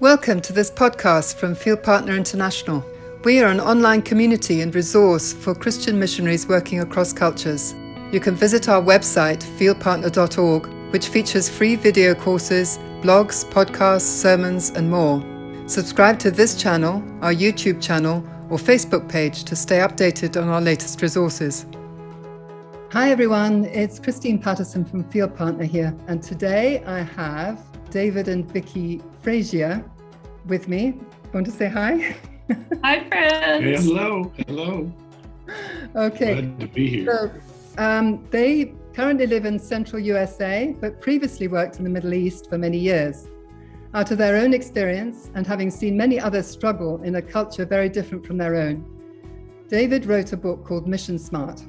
Welcome to this podcast from Field Partner International. We are an online community and resource for Christian missionaries working across cultures. You can visit our website, fieldpartner.org, which features free video courses, blogs, podcasts, sermons, and more. Subscribe to this channel, our YouTube channel, or Facebook page to stay updated on our latest resources. Hi, everyone. It's Christine Patterson from Field Partner here, and today I have David and Vicky Frazier with me. Want to say hi? Hi, friends. Hey, hello. Hello. Okay. Glad to be here. So, um, they currently live in central USA, but previously worked in the Middle East for many years. Out of their own experience and having seen many others struggle in a culture very different from their own, David wrote a book called Mission Smart.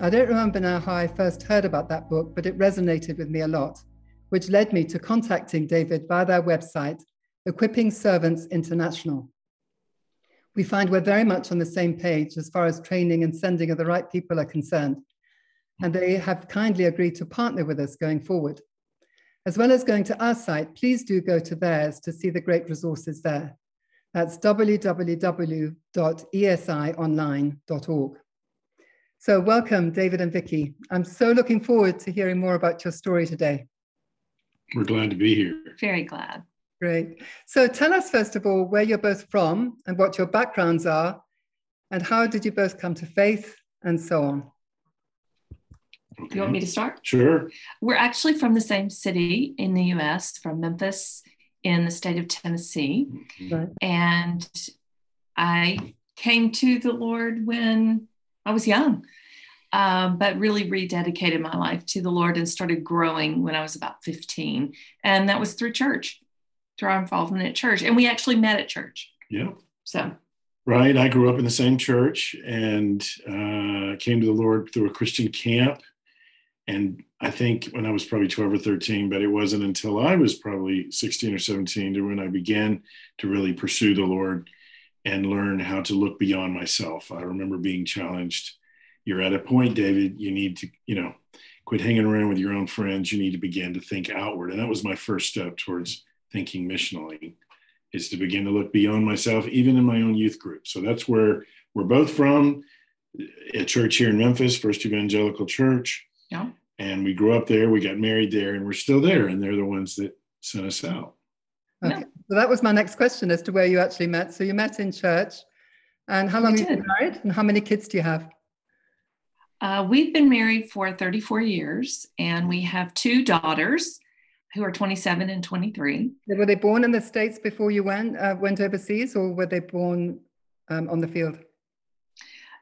I don't remember now how I first heard about that book, but it resonated with me a lot, which led me to contacting David via their website Equipping Servants International. We find we're very much on the same page as far as training and sending of the right people are concerned. And they have kindly agreed to partner with us going forward. As well as going to our site, please do go to theirs to see the great resources there. That's www.esionline.org. So, welcome, David and Vicky. I'm so looking forward to hearing more about your story today. We're glad to be here. Very glad. Great. So tell us, first of all, where you're both from and what your backgrounds are, and how did you both come to faith, and so on. Okay. You want me to start? Sure. We're actually from the same city in the US, from Memphis in the state of Tennessee. Right. And I came to the Lord when I was young, um, but really rededicated my life to the Lord and started growing when I was about 15. And that was through church through our involvement at church. And we actually met at church. Yeah. So. Right. I grew up in the same church and uh, came to the Lord through a Christian camp. And I think when I was probably 12 or 13, but it wasn't until I was probably 16 or 17 to when I began to really pursue the Lord and learn how to look beyond myself. I remember being challenged. You're at a point, David, you need to, you know, quit hanging around with your own friends. You need to begin to think outward. And that was my first step towards thinking missionally is to begin to look beyond myself, even in my own youth group. So that's where we're both from, a church here in Memphis, First Evangelical Church. Yeah. And we grew up there, we got married there, and we're still there. And they're the ones that sent us out. Okay. Yeah. So that was my next question as to where you actually met. So you met in church. And how long have you been married? And how many kids do you have? Uh, we've been married for 34 years, and we have two daughters who are 27 and 23. Were they born in the States before you went, uh, went overseas, or were they born um, on the field?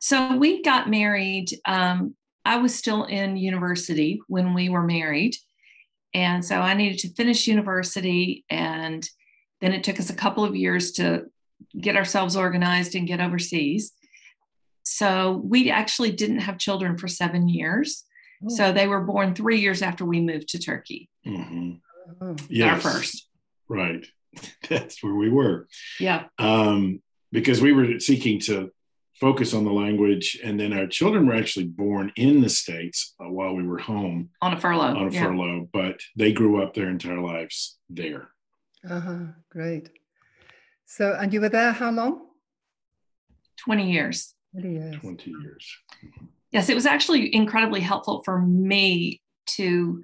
So we got married. Um, I was still in university when we were married. And so I needed to finish university. And then it took us a couple of years to get ourselves organized and get overseas. So we actually didn't have children for seven years. Oh. So they were born three years after we moved to Turkey. Mm-hmm. Oh. Yes. Our first. Right. That's where we were. Yeah. Um, because we were seeking to focus on the language, and then our children were actually born in the States uh, while we were home on a furlough. On a yeah. furlough, but they grew up their entire lives there. Uh huh. Great. So, and you were there how long? 20 years. 20 years. 20 years. Mm-hmm. Yes, it was actually incredibly helpful for me to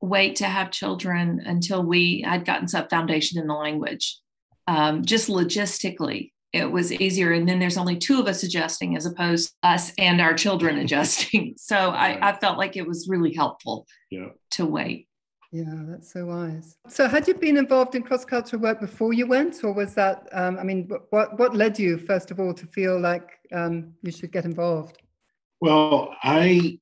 wait to have children until we had gotten some foundation in the language. Um, just logistically, it was easier. And then there's only two of us adjusting as opposed to us and our children adjusting. So I, I felt like it was really helpful yeah. to wait. Yeah, that's so wise. So, had you been involved in cross cultural work before you went, or was that? Um, I mean, what what led you first of all to feel like um, you should get involved? Well, I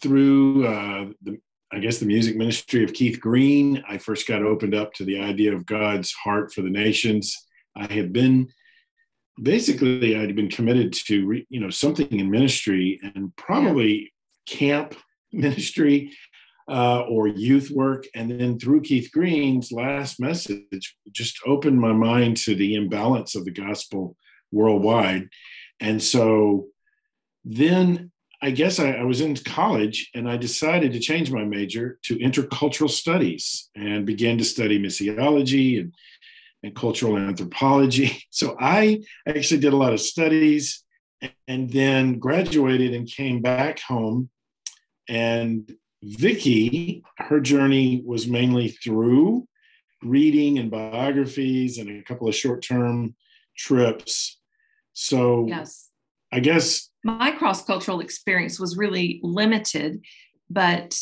through uh, the I guess the music ministry of Keith Green, I first got opened up to the idea of God's heart for the nations. I had been basically I'd been committed to you know something in ministry and probably camp ministry uh, or youth work, and then through Keith Green's last message, just opened my mind to the imbalance of the gospel worldwide, and so then I guess I, I, was in college and I decided to change my major to intercultural studies and began to study missiology and and cultural anthropology. So I actually did a lot of studies and then graduated and came back home. And Vicki, her journey was mainly through reading and biographies and a couple of short term trips. So, yes. I guess my cross cultural experience was really limited, but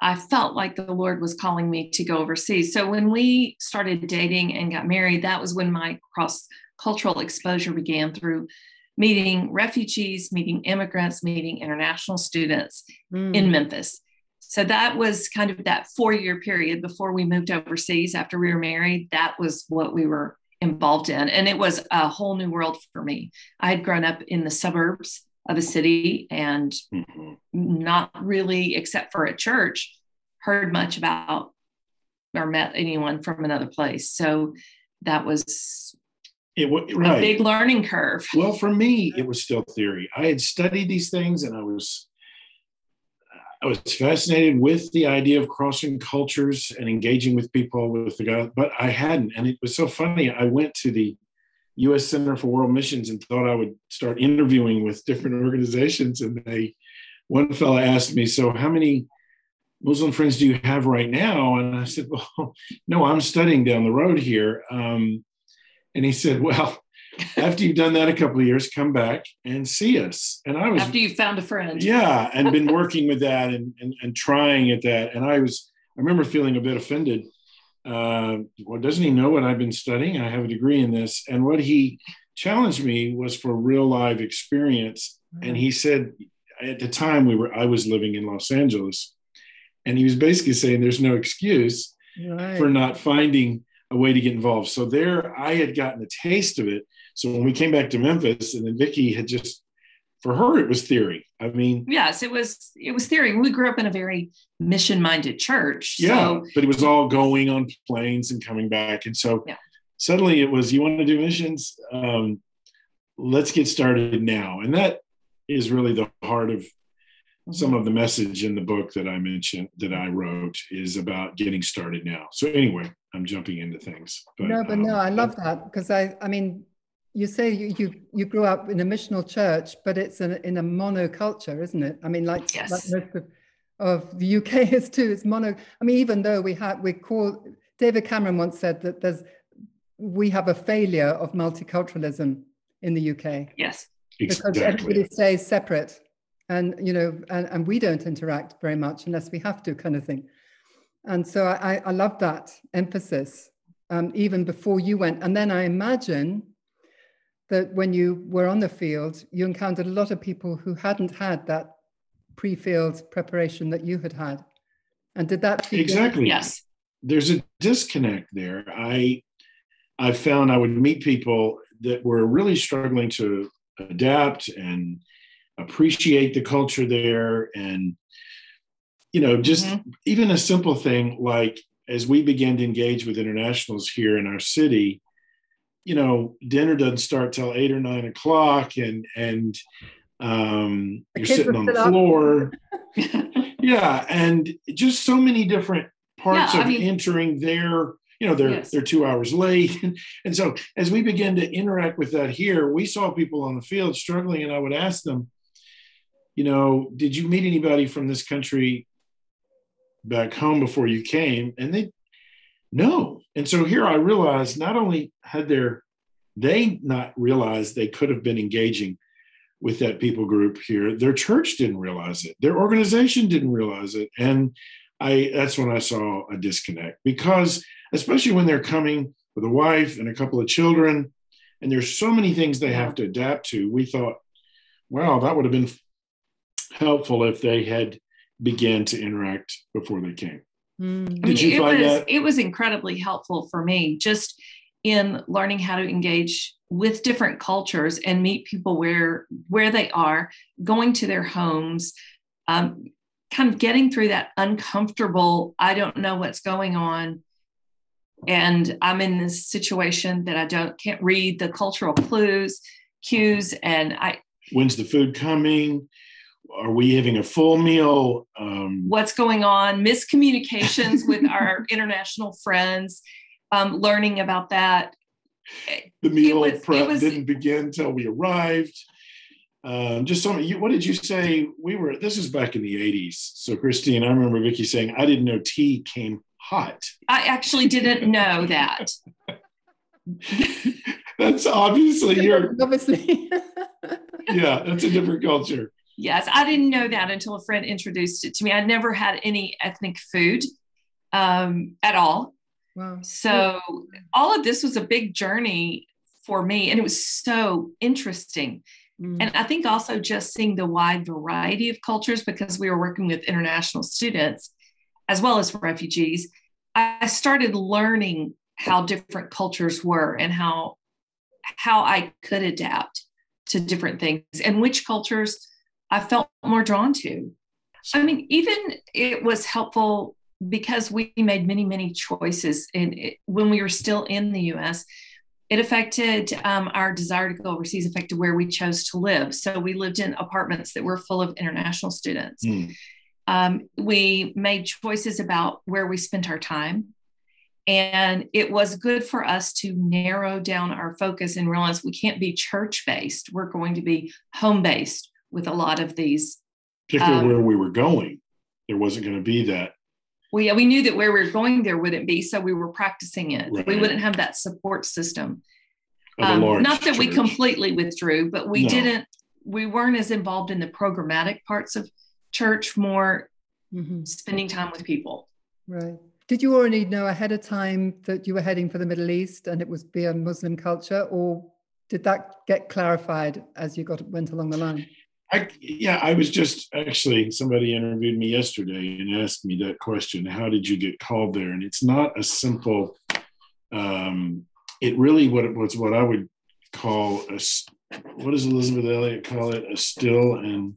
I felt like the Lord was calling me to go overseas. So when we started dating and got married, that was when my cross cultural exposure began through meeting refugees, meeting immigrants, meeting international students mm. in Memphis. So that was kind of that four year period before we moved overseas after we were married. That was what we were involved in. And it was a whole new world for me. I had grown up in the suburbs of a city and mm-hmm. not really, except for a church, heard much about or met anyone from another place. So that was it right. a big learning curve. Well, for me, it was still theory. I had studied these things and I was I was fascinated with the idea of crossing cultures and engaging with people with the God, but I hadn't. And it was so funny. I went to the U.S. Center for World Missions and thought I would start interviewing with different organizations. And they, one fellow asked me, "So how many Muslim friends do you have right now?" And I said, "Well, no, I'm studying down the road here." Um, and he said, "Well." After you've done that a couple of years, come back and see us. And I was after you found a friend. Yeah, and been working with that and, and, and trying at that. And I was, I remember feeling a bit offended. Uh, well, doesn't he know what I've been studying? I have a degree in this. And what he challenged me was for real live experience. Mm-hmm. And he said, at the time we were, I was living in Los Angeles, and he was basically saying there's no excuse right. for not finding a way to get involved. So there, I had gotten a taste of it. So when we came back to Memphis, and then Vicki had just, for her, it was theory. I mean, yes, it was. It was theory. We grew up in a very mission-minded church. Yeah, so. but it was all going on planes and coming back, and so yeah. suddenly it was, you want to do missions? Um, let's get started now, and that is really the heart of some of the message in the book that I mentioned that I wrote is about getting started now. So anyway, I'm jumping into things. But, no, but um, no, I love that because I, I mean, you say you, you you grew up in a missional church, but it's in, in a monoculture, isn't it? I mean, like, yes. like most of, of the UK is too. It's mono. I mean, even though we have we call David Cameron once said that there's we have a failure of multiculturalism in the UK. Yes, because exactly. everybody stays separate and you know and, and we don't interact very much unless we have to kind of thing and so i, I love that emphasis um, even before you went. And then i imagine that when you were on the field you encountered a lot of people who hadn't had that pre-field preparation that you had had. And did that exactly. Yes. There's a disconnect there. I i found i would meet people that were really struggling to adapt and appreciate the culture there and you know just mm-hmm. even a simple thing like as we began to engage with internationals here in our city you know dinner doesn't start till eight or nine o'clock and and um, you're sitting on the floor yeah and just so many different parts yeah, of mean, entering their you know they're yes. they're two hours late and so as we begin to interact with that here we saw people on the field struggling and i would ask them you know, did you meet anybody from this country back home before you came? And they, no. And so here I realized not only had their, they not realized they could have been engaging with that people group here, their church didn't realize it, their organization didn't realize it. And I, that's when I saw a disconnect because, especially when they're coming with a wife and a couple of children, and there's so many things they have to adapt to, we thought, wow, that would have been helpful if they had began to interact before they came. Mm. Did you it find was, that? It was incredibly helpful for me just in learning how to engage with different cultures and meet people where where they are, going to their homes, um, kind of getting through that uncomfortable, I don't know what's going on. And I'm in this situation that I don't can't read the cultural clues, cues, and I when's the food coming? Are we having a full meal? Um, What's going on? Miscommunications with our international friends, um, learning about that. the meal was- prep was- didn't begin until we arrived. Um, just some, you, what did you say? We were, this is back in the 80s. So, Christine, I remember Vicki saying, I didn't know tea came hot. I actually didn't know that. That's obviously your, Obviously. yeah, that's a different culture. Yes, I didn't know that until a friend introduced it to me. I never had any ethnic food um, at all. wow. So all of this was a big journey for me, and it was so interesting. Mm. And I think also just seeing the wide variety of cultures because we were working with international students as well as refugees, I started learning how different cultures were and how how I could adapt to different things and which cultures I felt more drawn to. I mean, even it was helpful because we made many, many choices in it, when we were still in the US. It affected um, our desire to go overseas, affected where we chose to live. So we lived in apartments that were full of international students. Hmm. Um, we made choices about where we spent our time. And it was good for us to narrow down our focus and realize we can't be church based. We're going to be home based with a lot of these. Particularly Um, where we were going, there wasn't going to be that. We, we knew that where we were going, there wouldn't be. So we were practicing it. We wouldn't have that support system. Um, not that we completely withdrew, but we No. didn't, we weren't as involved in the programmatic parts of church, more Mhm. spending time with people. Right. Did you already know ahead of time that you were heading for the Middle East and it was be a Muslim culture, or did that get clarified as you got went along the line? I, yeah, I was just actually somebody interviewed me yesterday and asked me that question. How did you get called there? And it's not a simple. Um, it really what it was what I would call a what does Elisabeth Elliot call it? A still and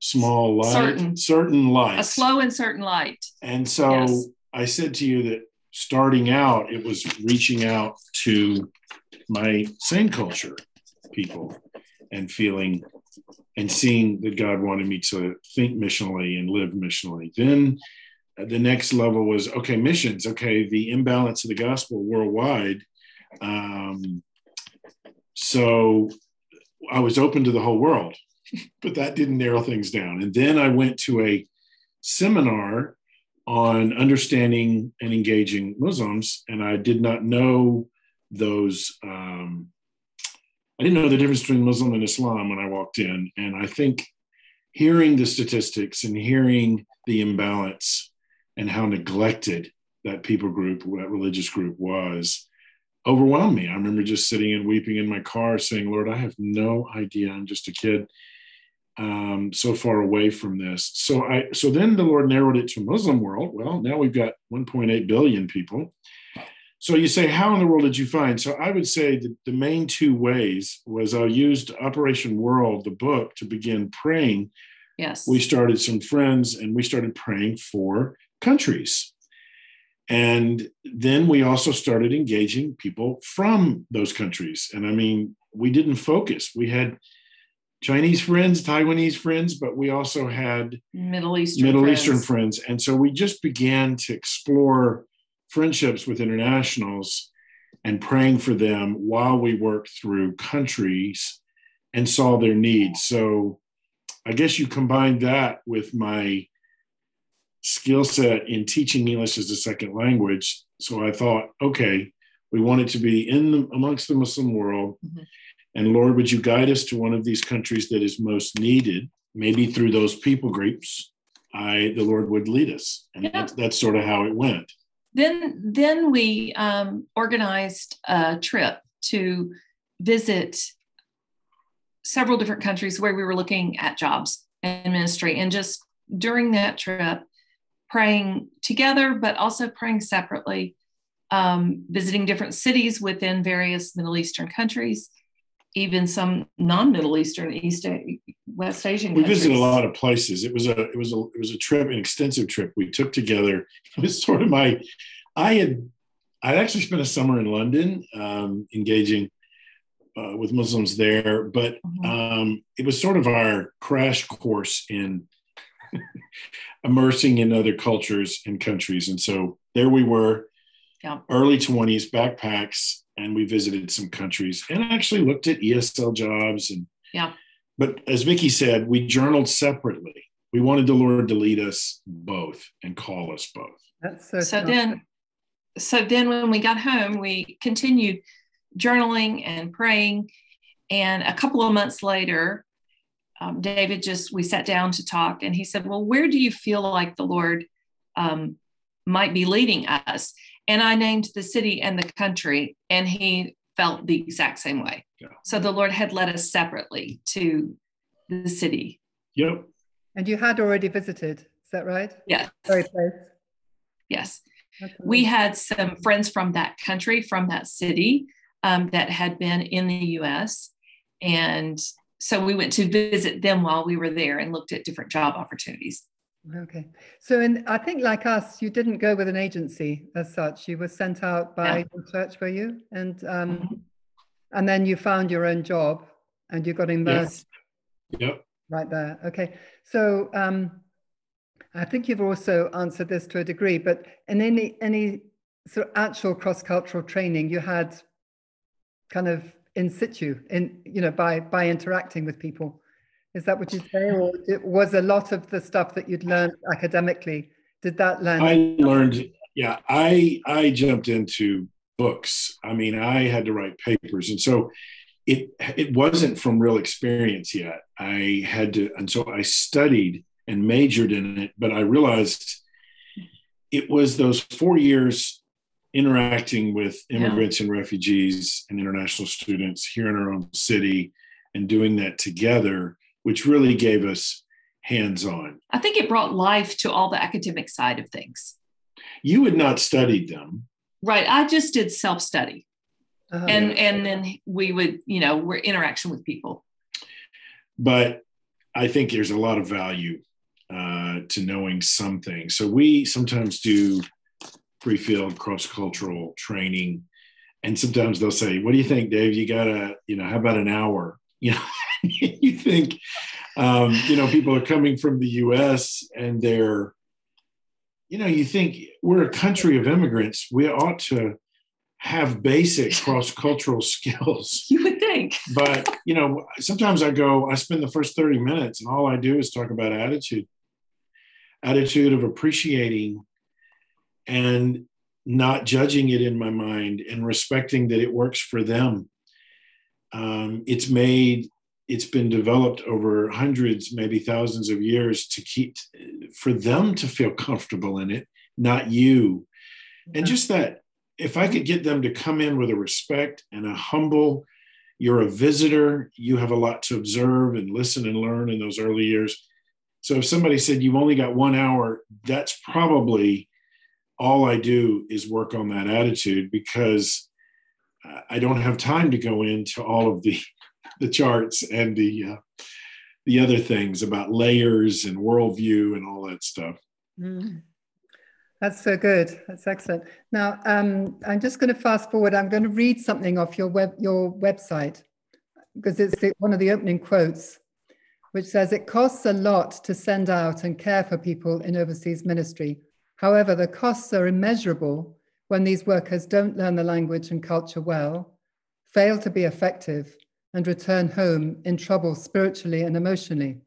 small light, Certain. certain light. A slow and certain light. And so Yes. I said to you that starting out, it was reaching out to my same culture people and feeling and seeing that God wanted me to think missionally and live missionally. Then the next level was okay, missions. Okay, the imbalance of the gospel worldwide. Um, so I was open to the whole world, but that didn't narrow things down. And then I went to a seminar on understanding and engaging Muslims, and I did not know those. Um, I didn't know the difference between Muslim and Islam when I walked in, and I think hearing the statistics and hearing the imbalance and how neglected that people group, that religious group was, overwhelmed me. I remember just sitting and weeping in my car, saying, "Lord, I have no idea. I'm just a kid." um, so far away from this. So I so then the Lord narrowed it to Muslim world. Well, now we've got 1.8 billion people. So you say, how in the world did you find? So I would say that the main two ways was I used Operation World, the book, to begin praying. Yes. We started some friends and we started praying for countries. And then we also started engaging people from those countries. And I mean, we didn't focus. We had Chinese friends, Taiwanese friends, but we also had Middle Eastern Middle friends. Eastern friends. And so we just began to explore friendships with internationals and praying for them while we worked through countries and saw their needs. So I guess you combine that with my skill set in teaching English as a second language. So I thought, okay, we want it to be in the, amongst the Muslim world. Mhm. And Lord, would you guide us to one of these countries that is most needed? Maybe through those people groups, I the Lord would lead us, and Yeah. that's, that's sort of how it went. Then, then we um, organized a trip to visit several different countries where we were looking at jobs and ministry, and just during that trip, praying together, but also praying separately, um, visiting different cities within various Middle Eastern countries, even some non-Middle Eastern, East, West Asian. We countries. visited a lot of places. It was a it was a it was a trip, an extensive trip we took together. It was sort of my I had I'd actually spent a summer in London um, engaging uh, with Muslims there, but Mhm. um, it was sort of our crash course in immersing in other cultures and countries. And so there we were, Yeah. early 20s, backpacks, and we visited some countries and actually looked at ESL jobs and yeah. But as Vicki said, we journaled separately. We wanted the Lord to lead us both and call us both. That's so. So then, so then when we got home, we continued journaling and praying, and a couple of months later, um, David just we sat down to talk, and he said, "Well, where do you feel like the Lord um, might be leading us?" And I named the city and the country, and he felt the exact same way. Yeah. So the Lord had led us separately to the city. Yep. And you had already visited, is that right? Yes. Very place. Yes. Okay. We had some friends from that country, from that city, um, that had been in the US. And so we went to visit them while we were there and looked at different job opportunities. Okay. So, in, I think like us, you didn't go with an agency as such. You were sent out by yeah. the church, were you? And um, mm-hmm. And then you found your own job and you got immersed. Yes. Yep. Right there. Okay. So, um, I think you've also answered this to a degree, but in any any sort of actual cross cultural training, you had kind of in situ, in you know, by by interacting with people. Is that what you say, or it was a lot of the stuff that you'd learned academically? Did that learn? I learned. Yeah, I I jumped into books. I mean, I had to write papers, and so it it wasn't from real experience yet. I had to, and so I studied and majored in it. But I realized it was those four years interacting with immigrants yeah. and refugees and international students here in our own city and doing that together which really gave us hands on. I think it brought life to all the academic side of things. You had not studied them. Right. I just did self study. Uh-huh. And and then we would, you know, we're interaction with people. But I think there's a lot of value uh, to knowing something. So we sometimes do pre-field cross-cultural training, and sometimes they'll say, "What do you think, Dave? You gotta, you know, how about an hour?" You know, you think, um, you know, people are coming from the U.S. and they're, you know, you think we're a country of immigrants. We ought to have basic cross cultural skills. You would think. But, you know, sometimes I go, I spend the first 30 minutes and all I do is talk about attitude, attitude of appreciating and not judging it in my mind and respecting that it works for them. Um, it's made it's been developed over hundreds, maybe thousands of years to keep for them to feel comfortable in it, not you. And just that if I could get them to come in with a respect and a humble, you're a visitor, you have a lot to observe and listen and learn in those early years. So if somebody said you've only got one hour, that's probably all I do is work on that attitude because I don't have time to go into all of the the charts and the uh, the other things about layers and worldview and all that stuff. Mm. That's so good. That's excellent. Now, um, I'm just going to fast forward. I'm going to read something off your web your website because it's the, one of the opening quotes, which says, "It costs a lot to send out and care for people in overseas ministry. However, the costs are immeasurable when these workers don't learn the language and culture well, fail to be effective, and return home in trouble spiritually and emotionally.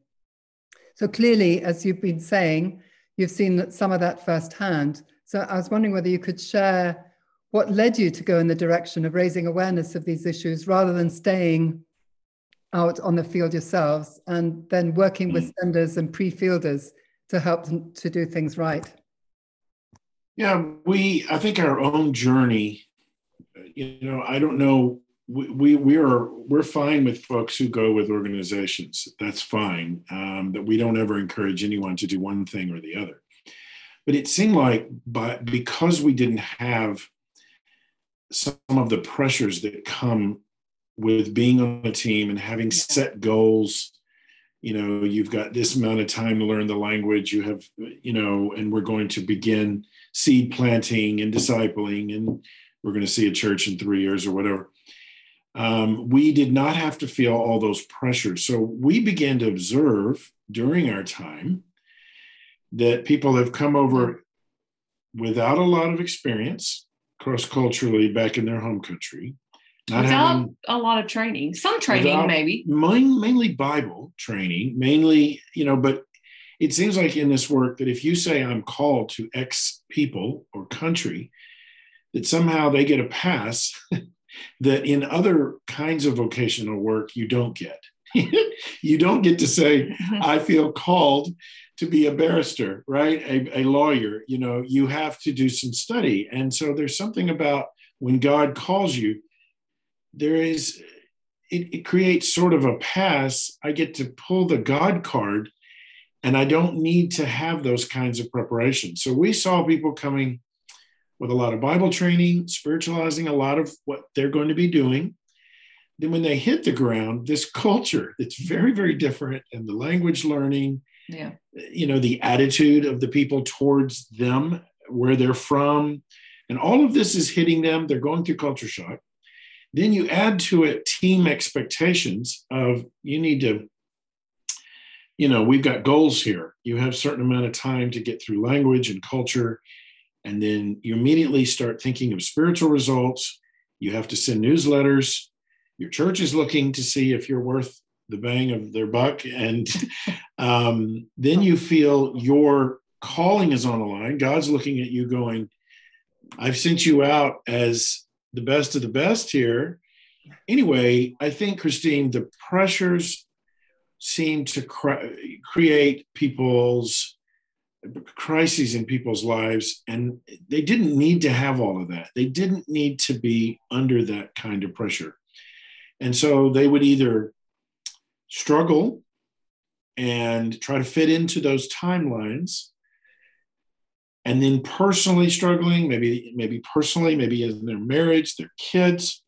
So clearly, as you've been saying, you've seen some of that firsthand. So I was wondering whether you could share what led you to go in the direction of raising awareness of these issues rather than staying out on the field yourselves and then working with mm. senders and pre-fielders to help them to do things right. Yeah, we, I think our own journey, you know, I don't know we, we are we're fine with folks who go with organizations. That's fine. Um, that we don't ever encourage anyone to do one thing or the other. But it seemed like, but because we didn't have some of the pressures that come with being on a team and having set goals, you know, you've got this amount of time to learn the language. You have, you know, and we're going to begin seed planting and discipling, and we're going to see a church in three years or whatever um, we did not have to feel all those pressures. So we began to observe during our time that people have come over without a lot of experience, cross culturally back in their home country. Not without having, a lot of training, some training maybe. Main, mainly Bible training, mainly, you know, but it seems like in this work that if you say I'm called to X people or country, that somehow they get a pass that in other kinds of vocational work you don't get. you don't get to say, mm-hmm. I feel called to be a barrister, right? A, a lawyer. You know, you have to do some study. And so there's something about when God calls you, there is, it, it creates sort of a pass. I get to pull the God card and I don't need to have those kinds of preparations. So we saw people coming with a lot of Bible training, spiritualizing a lot of what they're going to be doing. Then, when they hit the ground, this culture that's very, very different, and the language learning, yeah. you know, the attitude of the people towards them, where they're from, and all of this is hitting them. They're going through culture shock. Then you add to it team expectations of you need to, you know, we've got goals here. You have a certain amount of time to get through language and culture and then you immediately start thinking of spiritual results. You have to send newsletters. Your church is looking to see if you're worth the bang of their buck. And um, then you feel your calling is on the line. God's looking at you going, I've sent you out as the best of the best here. Anyway, I think, Christine, the pressures seem to cre- create people's crises in people's lives and they didn't need to have all of that. They didn't need to be under that kind of pressure. And so they would either struggle and try to fit into those timelines and then personally struggling maybe maybe personally maybe in their marriage their kids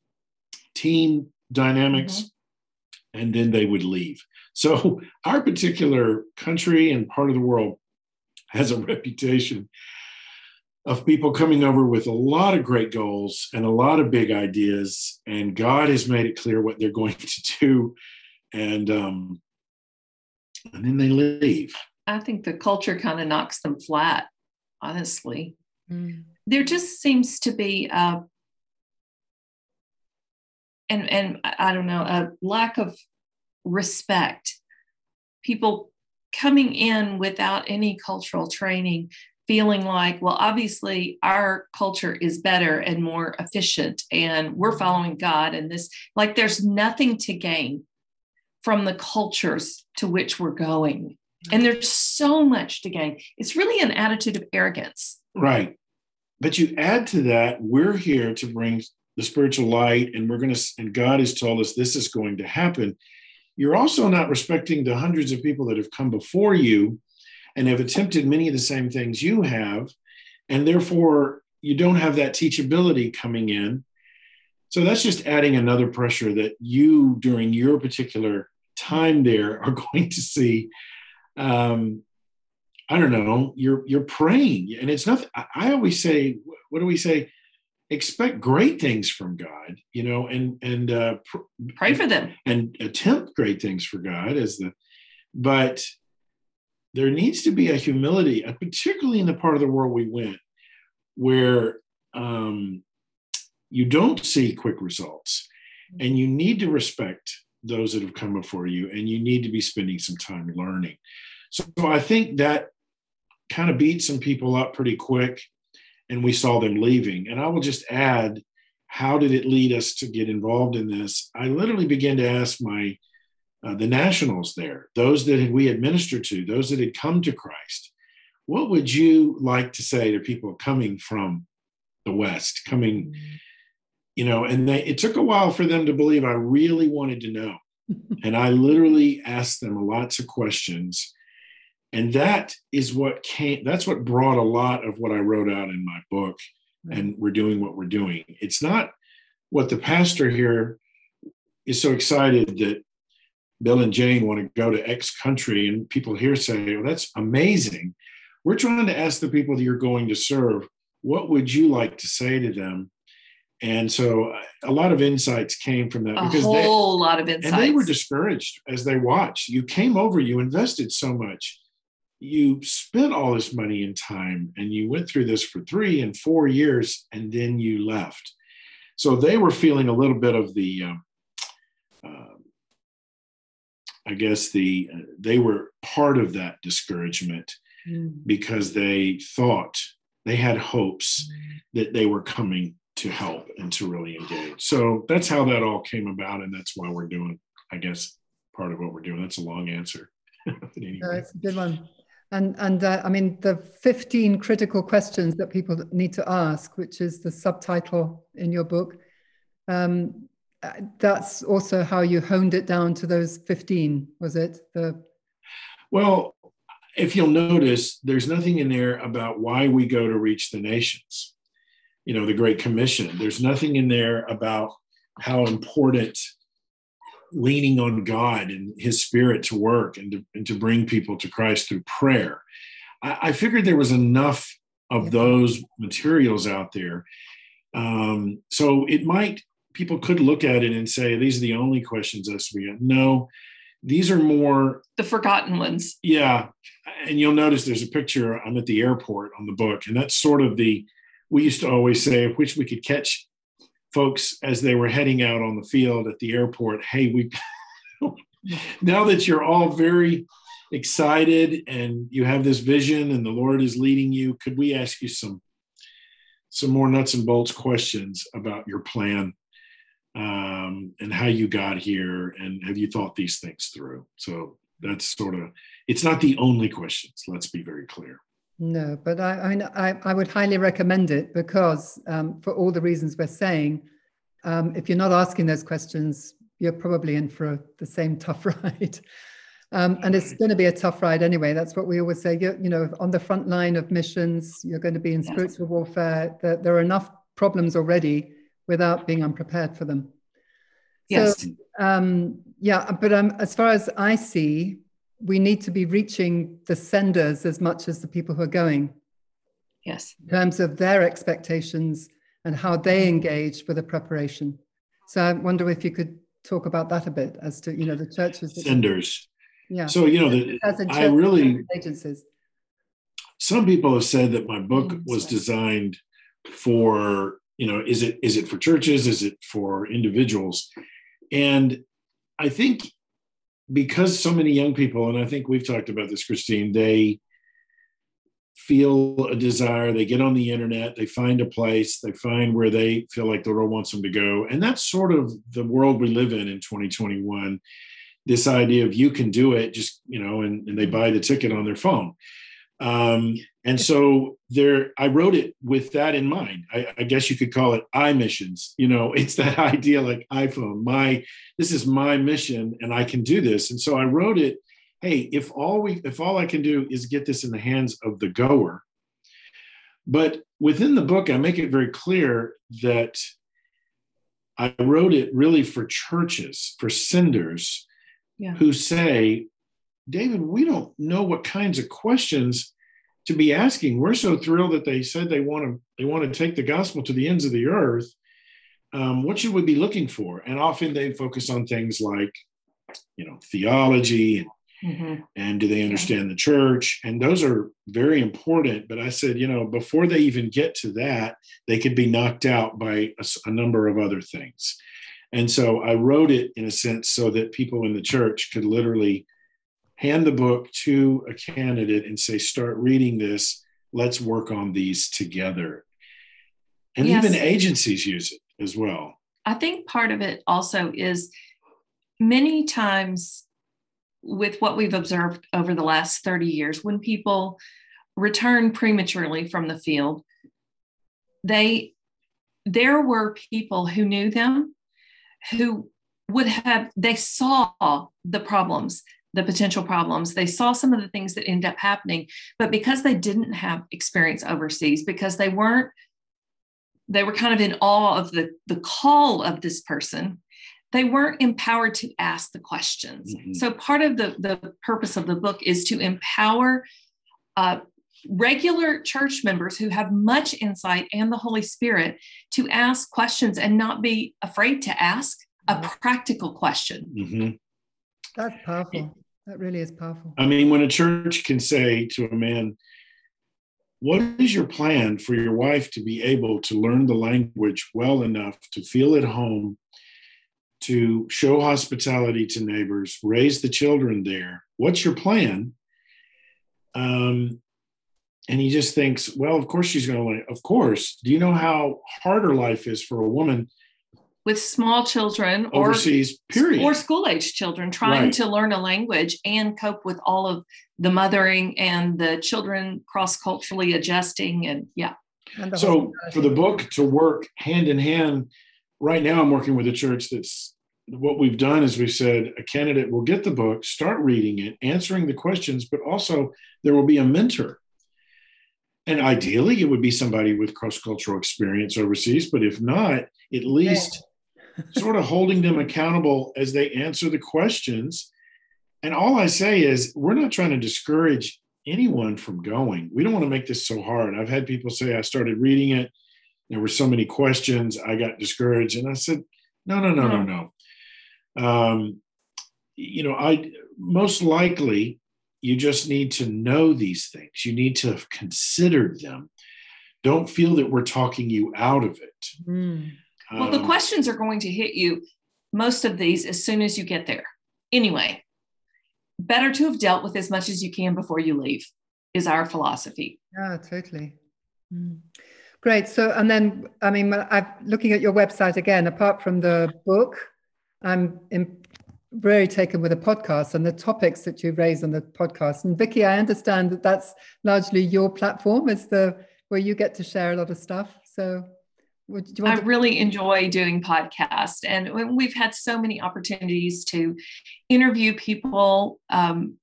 team dynamics mm-hmm. and then they would leave. So our particular country and part of the world has a reputation of people coming over with a lot of great goals and a lot of big ideas, and God has made it clear what they're going to do, and um, and then they leave. I think the culture kind of knocks them flat. Honestly, mm. there just seems to be a and and I don't know a lack of respect. People coming in without any cultural training feeling like well obviously our culture is better and more efficient and we're following god and this like there's nothing to gain from the cultures to which we're going. And mm-hmm. there's so much to gain. It's really an attitude of arrogance. Right. But you add to that we're here to bring the spiritual light and we're going to and god has told us this is going to happen you're also not respecting the hundreds of people that have come before you and have attempted many of the same things you have. And therefore, you don't have that teachability coming in. So that's just adding another pressure that you, during your particular time there, are going to see. Um, I don't know. You're you're praying, and it's not. I always say, what do we say? Expect great things from God, you know, and and uh, pr- pray for them and attempt great things for God as the, but there needs to be a humility, uh, particularly in the part of the world we went, where um, you don't see quick results, and you need to respect those that have come before you, and you need to be spending some time learning. So, so I think that kind of beat some people up pretty quick and we saw them leaving. And I will just add, how did it lead us to get involved in this? I literally began to ask my uh, the nationals there, those that we had ministered to, those that had come to Christ, what would you like to say to people coming from the West, coming, you know, and they, it took a while for them to believe I really wanted to know. and I literally asked them lots of questions and that is what came that's what brought a lot of what i wrote out in my book and we're doing what we're doing. It's not what the pastor here is so excited that bill and jane want to go to x country and people here say oh that's amazing. We're trying to ask the people that you're going to serve what would you like to say to them? And so uh, a lot of insights came from that a because whole they, lot of insights and they were discouraged as they watched. You came over you invested so much you spent all this money and time and you went through this for three and four years and then you left. So they were feeling a little bit of the, um, uh, I guess the uh, they were part of that discouragement mm. because they thought they had hopes mm. that they were coming to help and to really engage. So that's how that all came about, and that's why we're doing, I guess, part of what we're doing. That's a long answer. anyway. no, a good one. And, and uh, I mean, the 15 critical questions that people need to ask, which is the subtitle in your book, um, uh, that's also how you honed it down to those 15, was it? The Well, if you'll notice, there's nothing in there about why we go to reach the nations, you know, the Great Commission. There's nothing in there about how important leaning on God and His Spirit to work and to, and to bring people to Christ through prayer. I, I figured there was enough of those materials out there. Um, so it might, people could look at it and say, these are the only questions us we have. No, these are more the forgotten ones. Yeah. And you'll notice there's a picture, I'm at the airport on the book, and that's sort of the, we used to always say, I wish we could catch folks as they were heading out on the field at the airport hey we now that you're all very excited and you have this vision and the lord is leading you could we ask you some some more nuts and bolts questions about your plan um, and how you got here? And have you thought these things through? So that's sort of it's not the only questions let's be very clear no, but I, I, I would highly recommend it because, um, for all the reasons we're saying, um, if you're not asking those questions, you're probably in for a, the same tough ride. Um, and it's going to be a tough ride anyway. That's what we always say. You're, you know, on the front line of missions, you're going to be in spiritual warfare. There, there, are enough problems already without being unprepared for them. Yes. So, um, yeah, but um, as far as I see, we need to be reaching the senders as much as the people who are going. Yes. In terms of their expectations and how they engage with the preparation. So I wonder if you could talk about that a bit as to, you know, the churches. Senders. Yeah. So, you know, the, I really, agencies. Some people have said that my book mm, was designed for, you know, is it is it for churches? Is it for individuals? And I think because so many young people, and I think we've talked about this, Christine, they feel a desire, they get on the internet, they find a place, they find where they feel like the world wants them to go. And that's sort of the world we live in in 2021. This idea of you can do it, just, you know, and, and they buy the ticket on their phone. Um, and so there, I wrote it with that in mind. I, I, guess you could call it I missions. You know, it's that idea like iPhone. My this is my mission, and I can do this. And so I wrote it. Hey, if all we if all I can do is get this in the hands of the goer, but within the book, I make it very clear that I wrote it really for churches, for senders yeah. who say, David, we don't know what kinds of questions to be asking. We're so thrilled that they said they want to they want to take the gospel to the ends of the earth. Um, what should we be looking for? And often they focus on things like, you know, theology and Mm-hmm. And do they understand the church? And those are very important. But I said, you know, before they even get to that, they could be knocked out by a, a, number of other things. And so I wrote it in a sense so that people in the church could literally hand the book to a candidate and say, start reading this. Let's work on these together. And yes. even agencies use it as well. I think part of it also is many times with what we've observed over the last 30 years, when people return prematurely from the field, they there were people who knew them who would have they saw the problems the potential problems. They saw some of the things that end up happening, but because they didn't have experience overseas, because they weren't, they were kind of in awe of the, the call of this person, they weren't empowered to ask the questions. Mm-hmm. So part of the, the purpose of the book is to empower uh, regular church members who have much insight and the Holy Spirit to ask questions and not be afraid to ask a mm-hmm. practical question. Mm-hmm. That's powerful That really is powerful. I mean, when a church can say to a man, what is your plan for your wife to be able to learn the language well enough to feel at home, to show hospitality to neighbors, raise the children there? What's your plan? Um, and he just thinks, well, of course she's going to learn. Of course. Do you know how hard her life is for a woman with small children overseas, or, period. or school age children trying Right. to learn a language and cope with all of the mothering and the children cross culturally adjusting? And yeah, And So for the book to work hand in hand, right now I'm working with a church that's what we've done is we've said a candidate will get the book, start reading it, answering the questions, but also there will be a mentor. And ideally, it would be somebody with cross cultural experience overseas, but if not, at least sort of holding them accountable as they answer the questions. And all I say is, we're not trying to discourage anyone from going. We don't want to make this so hard. I've had people say, I started reading it. There were so many questions. I got discouraged. And I said, no, no, no, no, no. Um, you know, I most likely you just need to know these things. You need to have considered them. Don't feel that we're talking you out of it. Mm. Well, the Um, questions are going to hit you, most of these, as soon as you get there. Anyway, better to have dealt with as much as you can before you leave, is our philosophy. Yeah, totally. Mm. Great. So, and then, I mean, I'm looking at your website again. Apart from the book, I'm in, very taken with the podcast and the topics that you raise on the podcast. And Vicky, I understand that that's largely your platform. Is the where you get to share a lot of stuff. So, would do you I to? really enjoy doing podcasts, and we've had so many opportunities to interview people um,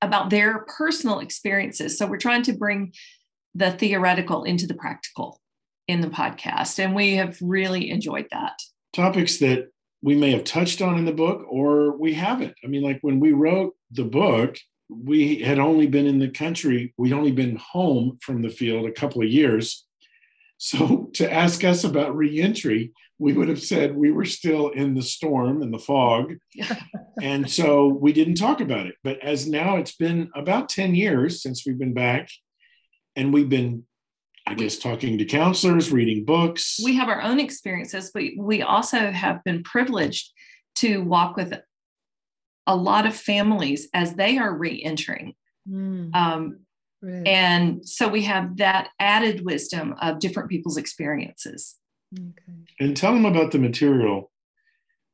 about their personal experiences. So we're trying to bring the theoretical into the practical in the podcast, and we have really enjoyed that. topics that we may have touched on in the book or we haven't. I mean, like when we wrote the book, we had only been in the country, we'd only been home from the field a couple of years. So to ask us about reentry, we would have said we were still in the storm and the fog. and so we didn't talk about it. But as now it's been about 10 years since we've been back, and we've been, I guess, talking to counselors, reading books. we have our own experiences, but we also have been privileged to walk with a lot of families as they are re-entering. Mm, Um, brilliant. and so we have that added wisdom of different people's experiences. okay. And tell them about the material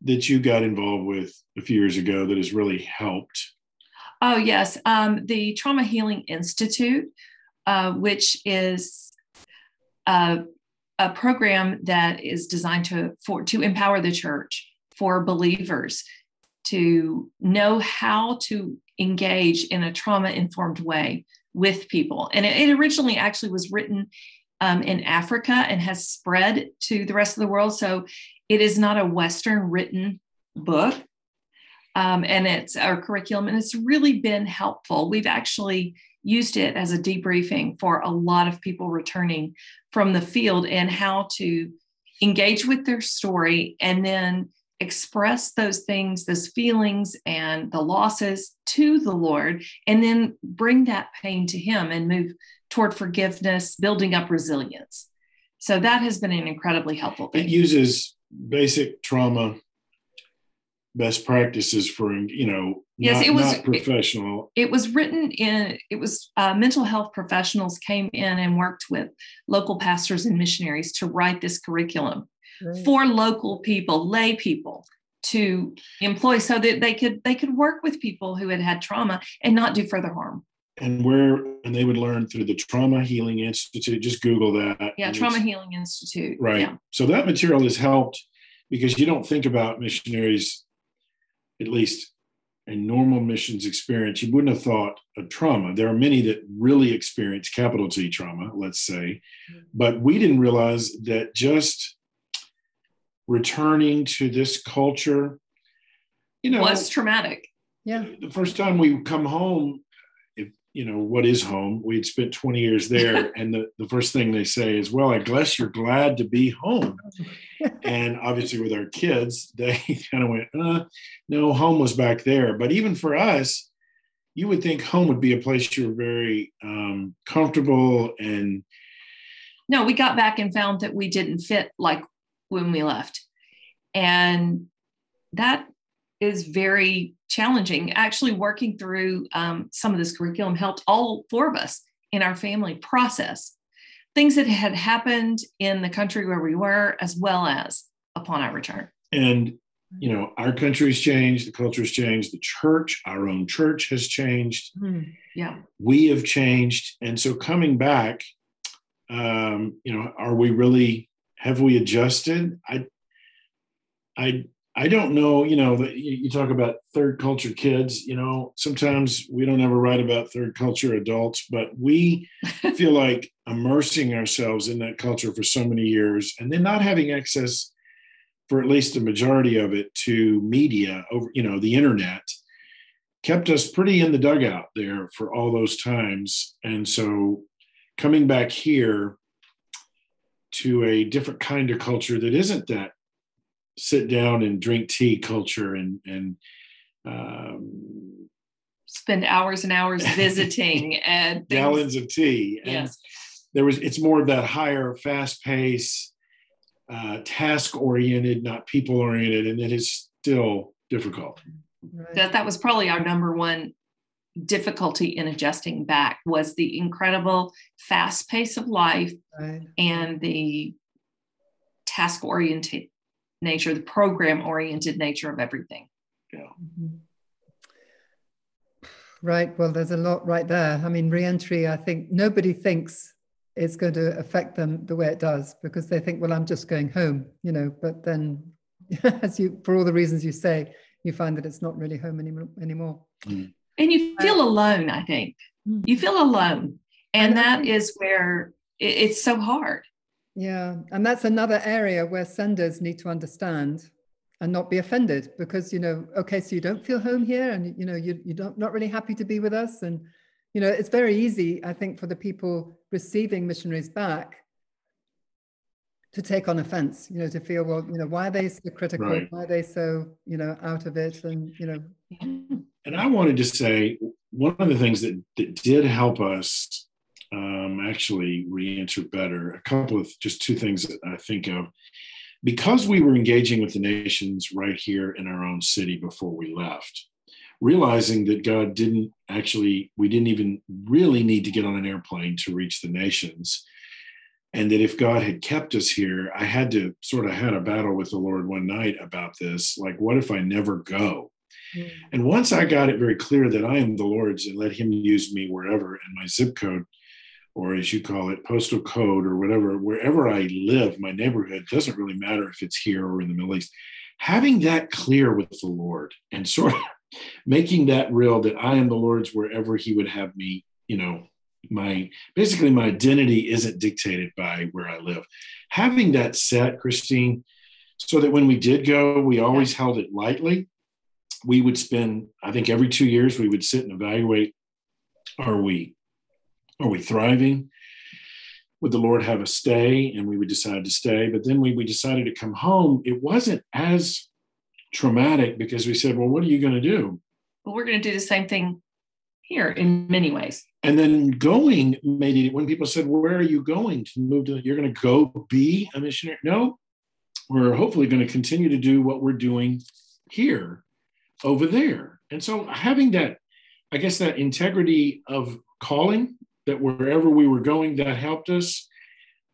that you got involved with a few years ago that has really helped. Oh, yes. Um, the Trauma Healing Institute, uh, which is a, a program that is designed to, for, to empower the church for believers to know how to engage in a trauma informed way with people. And it, it originally actually was written um, in Africa and has spread to the rest of the world. So it is not a Western written book um, and it's our curriculum, and it's really been helpful. We've actually used it as a debriefing for a lot of people returning from the field and how to engage with their story and then express those things, those feelings, and the losses to the Lord, and then bring that pain to Him and move toward forgiveness, building up resilience. So that has been an incredibly helpful It uses basic trauma best practices for, you know, Yes, not, it was- professional. it was written in it was uh, mental health professionals came in and worked with local pastors and missionaries to write this curriculum Great. for local people lay people to employ so that they could they could work with people who had had trauma and not do further harm and where, and they would learn through the Trauma Healing Institute. Just Google that. yeah trauma healing institute Right. yeah So that material has helped because you don't think about missionaries, at least in normal missions experience, you wouldn't have thought of trauma. There are many that really experience capital T trauma, let's say, mm-hmm. but we didn't realize that just returning to this culture, you know, was traumatic Yeah. the first time we come home, if you know what is home, we'd spent 20 years there, and the, the first thing they say is, Well, I guess you're glad to be home. and obviously, with our kids, they kind of went, uh, No, home was back there. But even for us, you would think home would be a place you're very um, comfortable and no we got back and found that we didn't fit like when we left. And that is very challenging. Actually working through um, some of this curriculum helped all four of us in our family process things that had happened in the country where we were as well as upon our return. And you know our country's changed the culture's changed the church our own church has changed. Mm, yeah. We have changed. And so coming back um you know are we really have we adjusted? I i i don't know you know you, you talk about third culture kids you know sometimes we don't ever write about third culture adults but we feel like immersing ourselves in that culture for so many years and then not having access for at least the majority of it to media over you know the internet kept us pretty in the dugout there for all those times. And so coming back here to a different kind of culture that isn't that sit down and drink tea culture and and um, spend hours and hours visiting and gallons of tea and yes there was it's more of that higher fast pace uh, task oriented, not people oriented, and it is still difficult. Right. That that was probably our number one difficulty in adjusting back was the incredible fast pace of life right. and the task oriented nature, the program oriented nature of everything. Yeah. Mm-hmm. Right. Well, there's a lot right there. I mean, reentry, I think nobody thinks it's going to affect them the way it does because they think, well, I'm just going home, you know. But then, as you, for all the reasons you say, you find that it's not really home any, anymore. Mm. And you feel alone. I think mm. you feel alone, and that is where it's so hard. Yeah, and that's another area where senders need to understand and not be offended because you know, okay, so you don't feel home here, and you know, you you don't not really happy to be with us, and you know, it's very easy, I think, for the people receiving missionaries back to take on offense, you know, to feel, well, you know, why are they so critical? Right. Why are they so, you know, out of it? And, you know. And I wanted to say one of the things that, that did help us um, actually re-enter better, a couple of just two things that I think of. Because we were engaging with the nations right here in our own city before we left, realizing that God didn't actually, we didn't even really need to get on an airplane to reach the nations. And that if God had kept us here, I had to sort of had a battle with the Lord one night about this. Like, what if I never go? Mm. And once I got it very clear that I am the Lord's and let Him use me wherever, and my zip code, or as you call it, postal code, or whatever, wherever I live, my neighborhood doesn't really matter if it's here or in the Middle East. Having that clear with the Lord and sort of making that real that I am the Lord's wherever He would have me, you know, my basically my identity isn't dictated by where I live. Having that set, Christine, so that when we did go, we always yeah. held it lightly. We would spend, I think every two years, we would sit and evaluate are we are we thriving? Would the Lord have us stay? And we would decide to stay. But then when we decided to come home, it wasn't as traumatic because we said, well, what are you going to do? Well, we're going to do the same thing here in many ways. And then going made it when people said, Where are you going to move to? You're going to go be a missionary? No, we're hopefully going to continue to do what we're doing here over there. And so having that, I guess, that integrity of calling that wherever we were going, that helped us.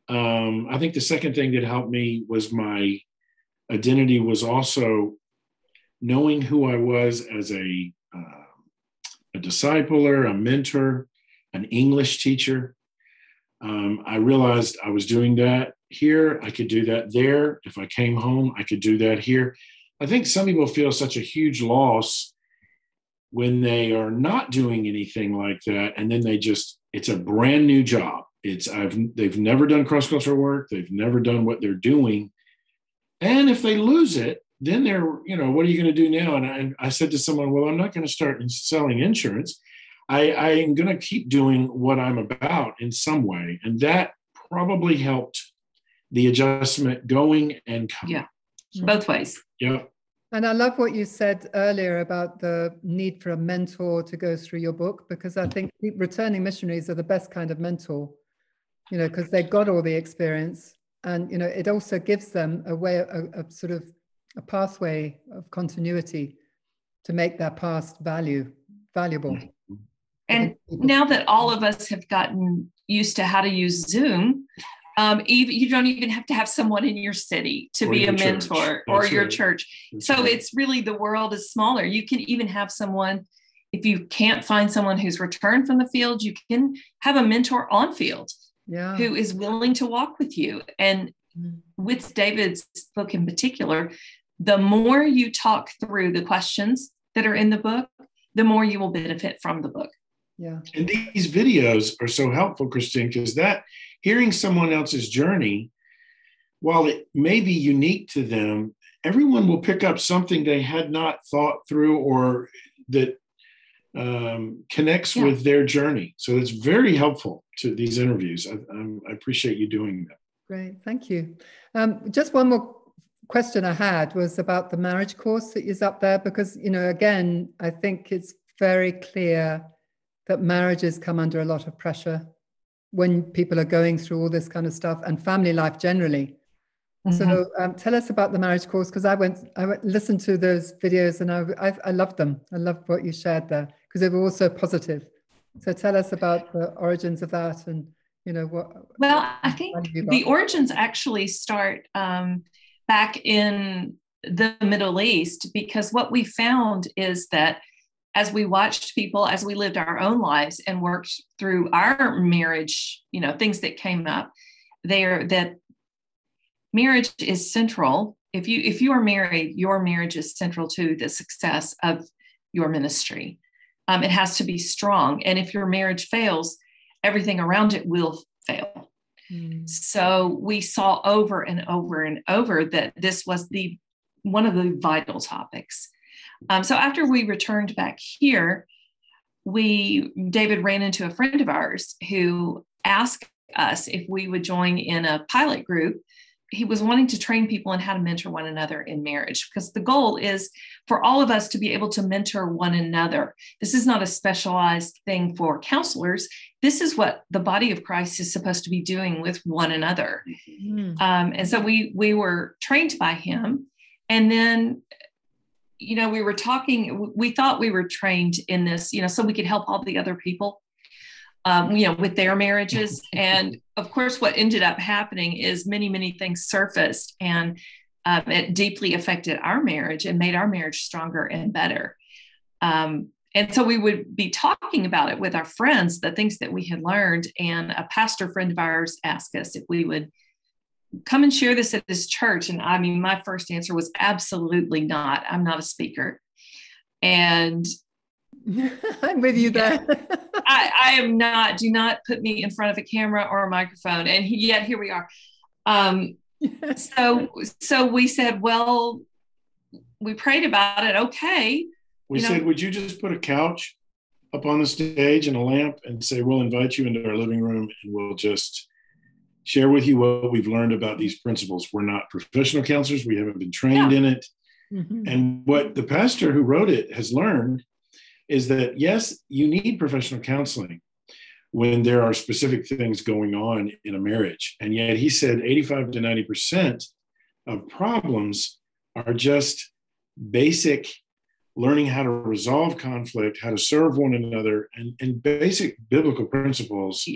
Um, I think the second thing that helped me was my identity was also knowing who I was as a, uh, a discipler, a mentor, an English teacher. Um, I realized I was doing that here. I could do that there. If I came home, I could do that here. I think some people feel such a huge loss when they are not doing anything like that, and then they just it's a brand new job. It's I've they've never done cross cultural work. They've never done what they're doing, and if they lose it, then they're, you know, what are you going to do now? And I, I said to someone, well, I'm not going to start selling insurance. I, I am going to keep doing what I'm about in some way. And that probably helped the adjustment going and coming. Yeah, both ways. Yeah. And I love what you said earlier about the need for a mentor to go through your book, because I think returning missionaries are the best kind of mentor, you know, because they've got all the experience. And, you know, it also gives them a way, a, a sort of a pathway of continuity to make their past value valuable. And now that all of us have gotten used to how to use Zoom, um, even you don't even have to have someone in your city to or be a mentor or your right. church. That's so right. it's really the world is smaller. You can even have someone if you can't find someone who's returned from the field, you can have a mentor on field yeah. who is willing to walk with you. And mm. with David's book in particular, the more you talk through the questions that are in the book, the more you will benefit from the book. Yeah. And these videos are so helpful, Christine, because that hearing someone else's journey, while it may be unique to them, everyone will pick up something they had not thought through or that um, connects yeah. with their journey. So it's very helpful to these interviews. I, I appreciate you doing that. Great, thank you. Um, just one more question I had was about the marriage course that is up there because, you know, again, I think it's very clear that marriages come under a lot of pressure when people are going through all this kind of stuff and family life generally. Mm-hmm. So um, tell us about the marriage course because I went, I went, listened to those videos and I, I, I loved them. I loved what you shared there because they were all so positive. So tell us about the origins of that and you know what. Well, I think the origins actually start um, back in the Middle East because what we found is that as we watched people as we lived our own lives and worked through our marriage you know things that came up there that marriage is central. If you if you are married your marriage is central to the success of your ministry. Um, it has to be strong. And if your marriage fails everything around it will fail. Mm. so we saw over and over and over that this was the one of the vital topics um, so after we returned back here, we David ran into a friend of ours who asked us if we would join in a pilot group. He was wanting to train people in how to mentor one another in marriage because the goal is for all of us to be able to mentor one another. This is not a specialized thing for counselors. This is what the body of Christ is supposed to be doing with one another. Mm-hmm. Um, and so we we were trained by him, and then you know, we were talking, we thought we were trained in this, you know, so we could help all the other people, um, you know, with their marriages. and of course, what ended up happening is many, many things surfaced and um, it deeply affected our marriage and made our marriage stronger and better. Um, and so we would be talking about it with our friends, the things that we had learned. And a pastor friend of ours asked us if we would come and share this at this church? And I mean, my first answer was absolutely not. I'm not a speaker. And I'm with you there. I, I, am not. Do not put me in front of a camera or a microphone. And yet here we are. Um, so so we said, well, we prayed about it. Okay. We you said, know, would you just put a couch up on the stage and a lamp and say, we'll invite you into our living room and we'll just share with you what we've learned about these principles. We're not professional counselors, we haven't been trained yeah. in it. Mm-hmm. And what the pastor who wrote it has learned is that yes, you need professional counseling when there are specific things going on in a marriage. And yet he said 85 to 90% of problems are just basic learning how to resolve conflict, how to serve one another, and, and basic biblical principles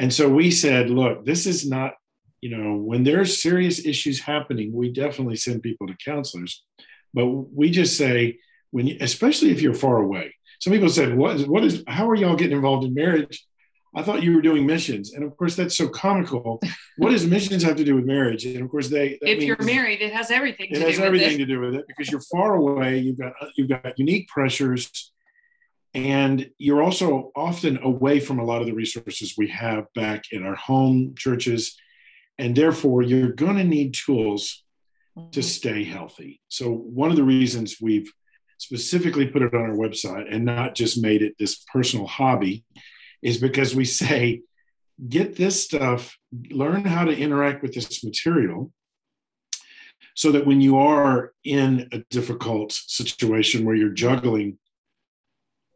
and so we said, look, this is not, you know, when there's serious issues happening, we definitely send people to counselors. But we just say, when you, especially if you're far away. Some people said, what is, what is, how are y'all getting involved in marriage? I thought you were doing missions. And of course, that's so comical. what does missions have to do with marriage? And of course, they. If you're married, it has everything. It has everything to do with it because you're far away. You've got you've got unique pressures and you're also often away from a lot of the resources we have back in our home churches. And therefore, you're going to need tools mm-hmm. to stay healthy. So, one of the reasons we've specifically put it on our website and not just made it this personal hobby is because we say, get this stuff, learn how to interact with this material so that when you are in a difficult situation where you're juggling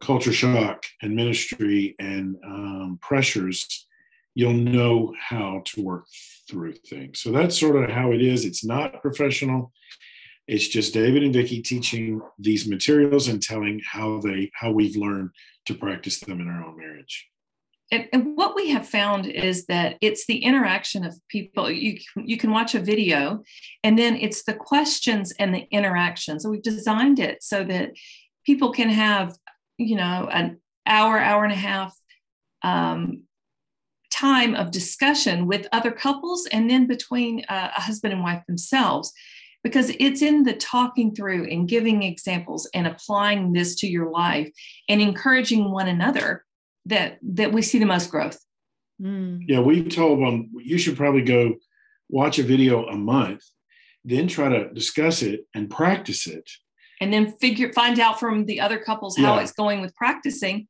culture shock and ministry and um, pressures, you'll know how to work through things. So that's sort of how it is. It's not professional. It's just David and Vicki teaching these materials and telling how they how we've learned to practice them in our own marriage. And, and, what we have found is that it's the interaction of people. You you can watch a video, and then it's the questions and the interaction. So we've designed it so that people can have, you know, an hour, hour and a half um, time of discussion with other couples, and then between uh, a husband and wife themselves. Because it's in the talking through and giving examples and applying this to your life and encouraging one another that that we see the most growth. Mm. yeah we told them you should probably go watch a video a month then try to discuss it and practice it and then figure find out from the other couples how yeah. it's going with practicing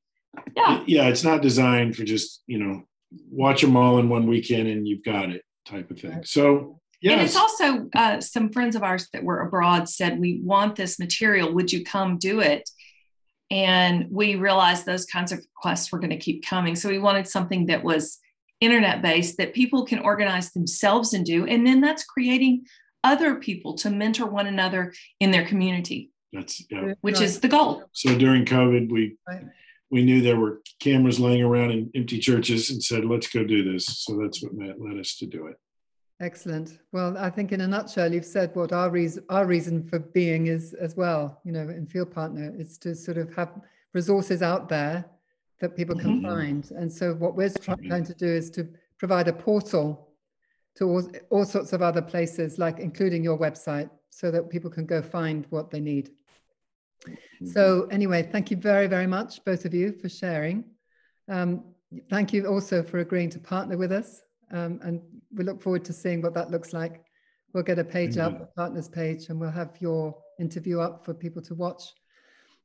yeah yeah it's not designed for just you know watch them all in one weekend and you've got it type of thing so Yes. And it's also uh, some friends of ours that were abroad said, We want this material. Would you come do it? And we realized those kinds of requests were going to keep coming. So we wanted something that was internet based that people can organize themselves and do. And then that's creating other people to mentor one another in their community. That's yeah. which right. is the goal. So during COVID, we right. we knew there were cameras laying around in empty churches and said, let's go do this. So that's what led us to do it. Excellent. Well, I think in a nutshell, you've said what our reason our reason for being is as well. You know, in Field Partner, is to sort of have resources out there that people can mm-hmm. find. And so, what we're trying to do is to provide a portal to all, all sorts of other places, like including your website, so that people can go find what they need. Mm-hmm. So, anyway, thank you very, very much, both of you, for sharing. Um, thank you also for agreeing to partner with us um, and we look forward to seeing what that looks like. We'll get a page up, a partners page, and we'll have your interview up for people to watch.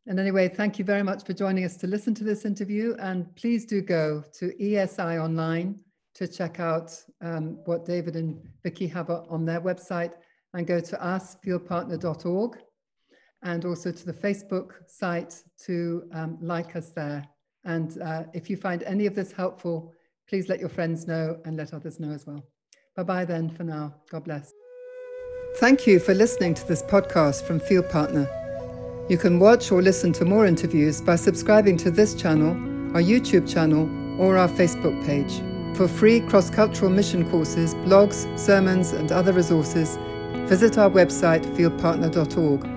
And anyway, thank you very much for joining us to listen to this interview. And please do go to ESI Online to check out um, what David and Vicky have on their website and go to usfieldpartner.org and also to the Facebook site to um, like us there. And uh, if you find any of this helpful, Please let your friends know and let others know as well. Bye bye then for now. God bless. Thank you for listening to this podcast from Field Partner. You can watch or listen to more interviews by subscribing to this channel, our YouTube channel, or our Facebook page. For free cross cultural mission courses, blogs, sermons, and other resources, visit our website fieldpartner.org.